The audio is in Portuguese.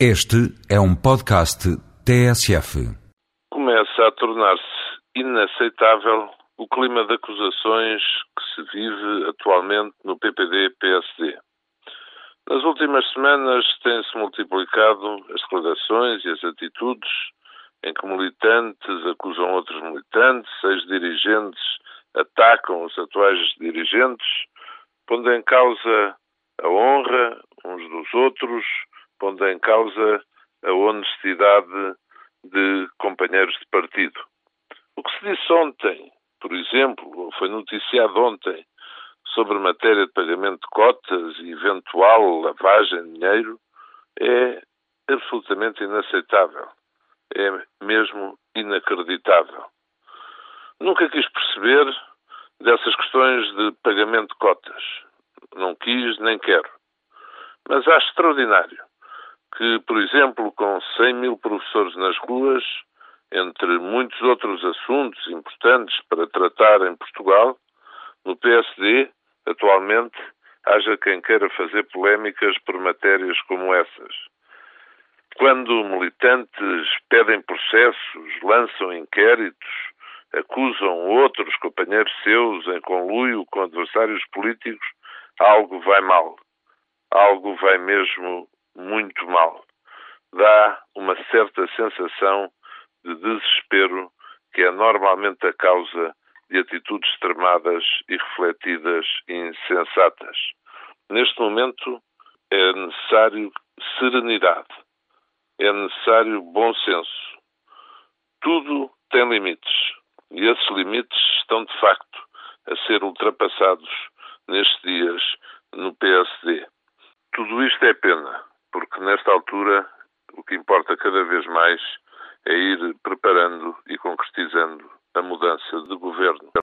Este é um podcast TSF. Começa a tornar-se inaceitável o clima de acusações que se vive atualmente no PPD-PSD. Nas últimas semanas têm-se multiplicado as declarações e as atitudes em que militantes acusam outros militantes, ex-dirigentes atacam os atuais dirigentes, pondo em causa a honra uns dos outros, pondo em causa a honestidade de companheiros de partido. O que se disse ontem, por exemplo, ou foi noticiado ontem, sobre matéria de pagamento de cotas e eventual lavagem de dinheiro, é absolutamente inaceitável. É mesmo inacreditável. Nunca quis perceber dessas questões de pagamento de cotas. Não quis nem quero. Mas acho extraordinário que, por exemplo, com 100 mil professores nas ruas, entre muitos outros assuntos importantes para tratar em Portugal, no PSD, atualmente, haja quem queira fazer polémicas por matérias como essas. Quando militantes pedem processos, lançam inquéritos, acusam outros companheiros seus em conluio com adversários políticos, algo vai mal. Algo vai mesmo muito mal. Dá uma certa sensação de desespero que é normalmente a causa de atitudes extremadas e refletidas e insensatas. Neste momento é necessário serenidade, é necessário bom senso. Tudo tem limites e esses limites estão de facto a ser ultrapassados nestes dias no PSD. Tudo isto é pena, nesta altura o que importa cada vez mais é ir preparando e concretizando a mudança de governo.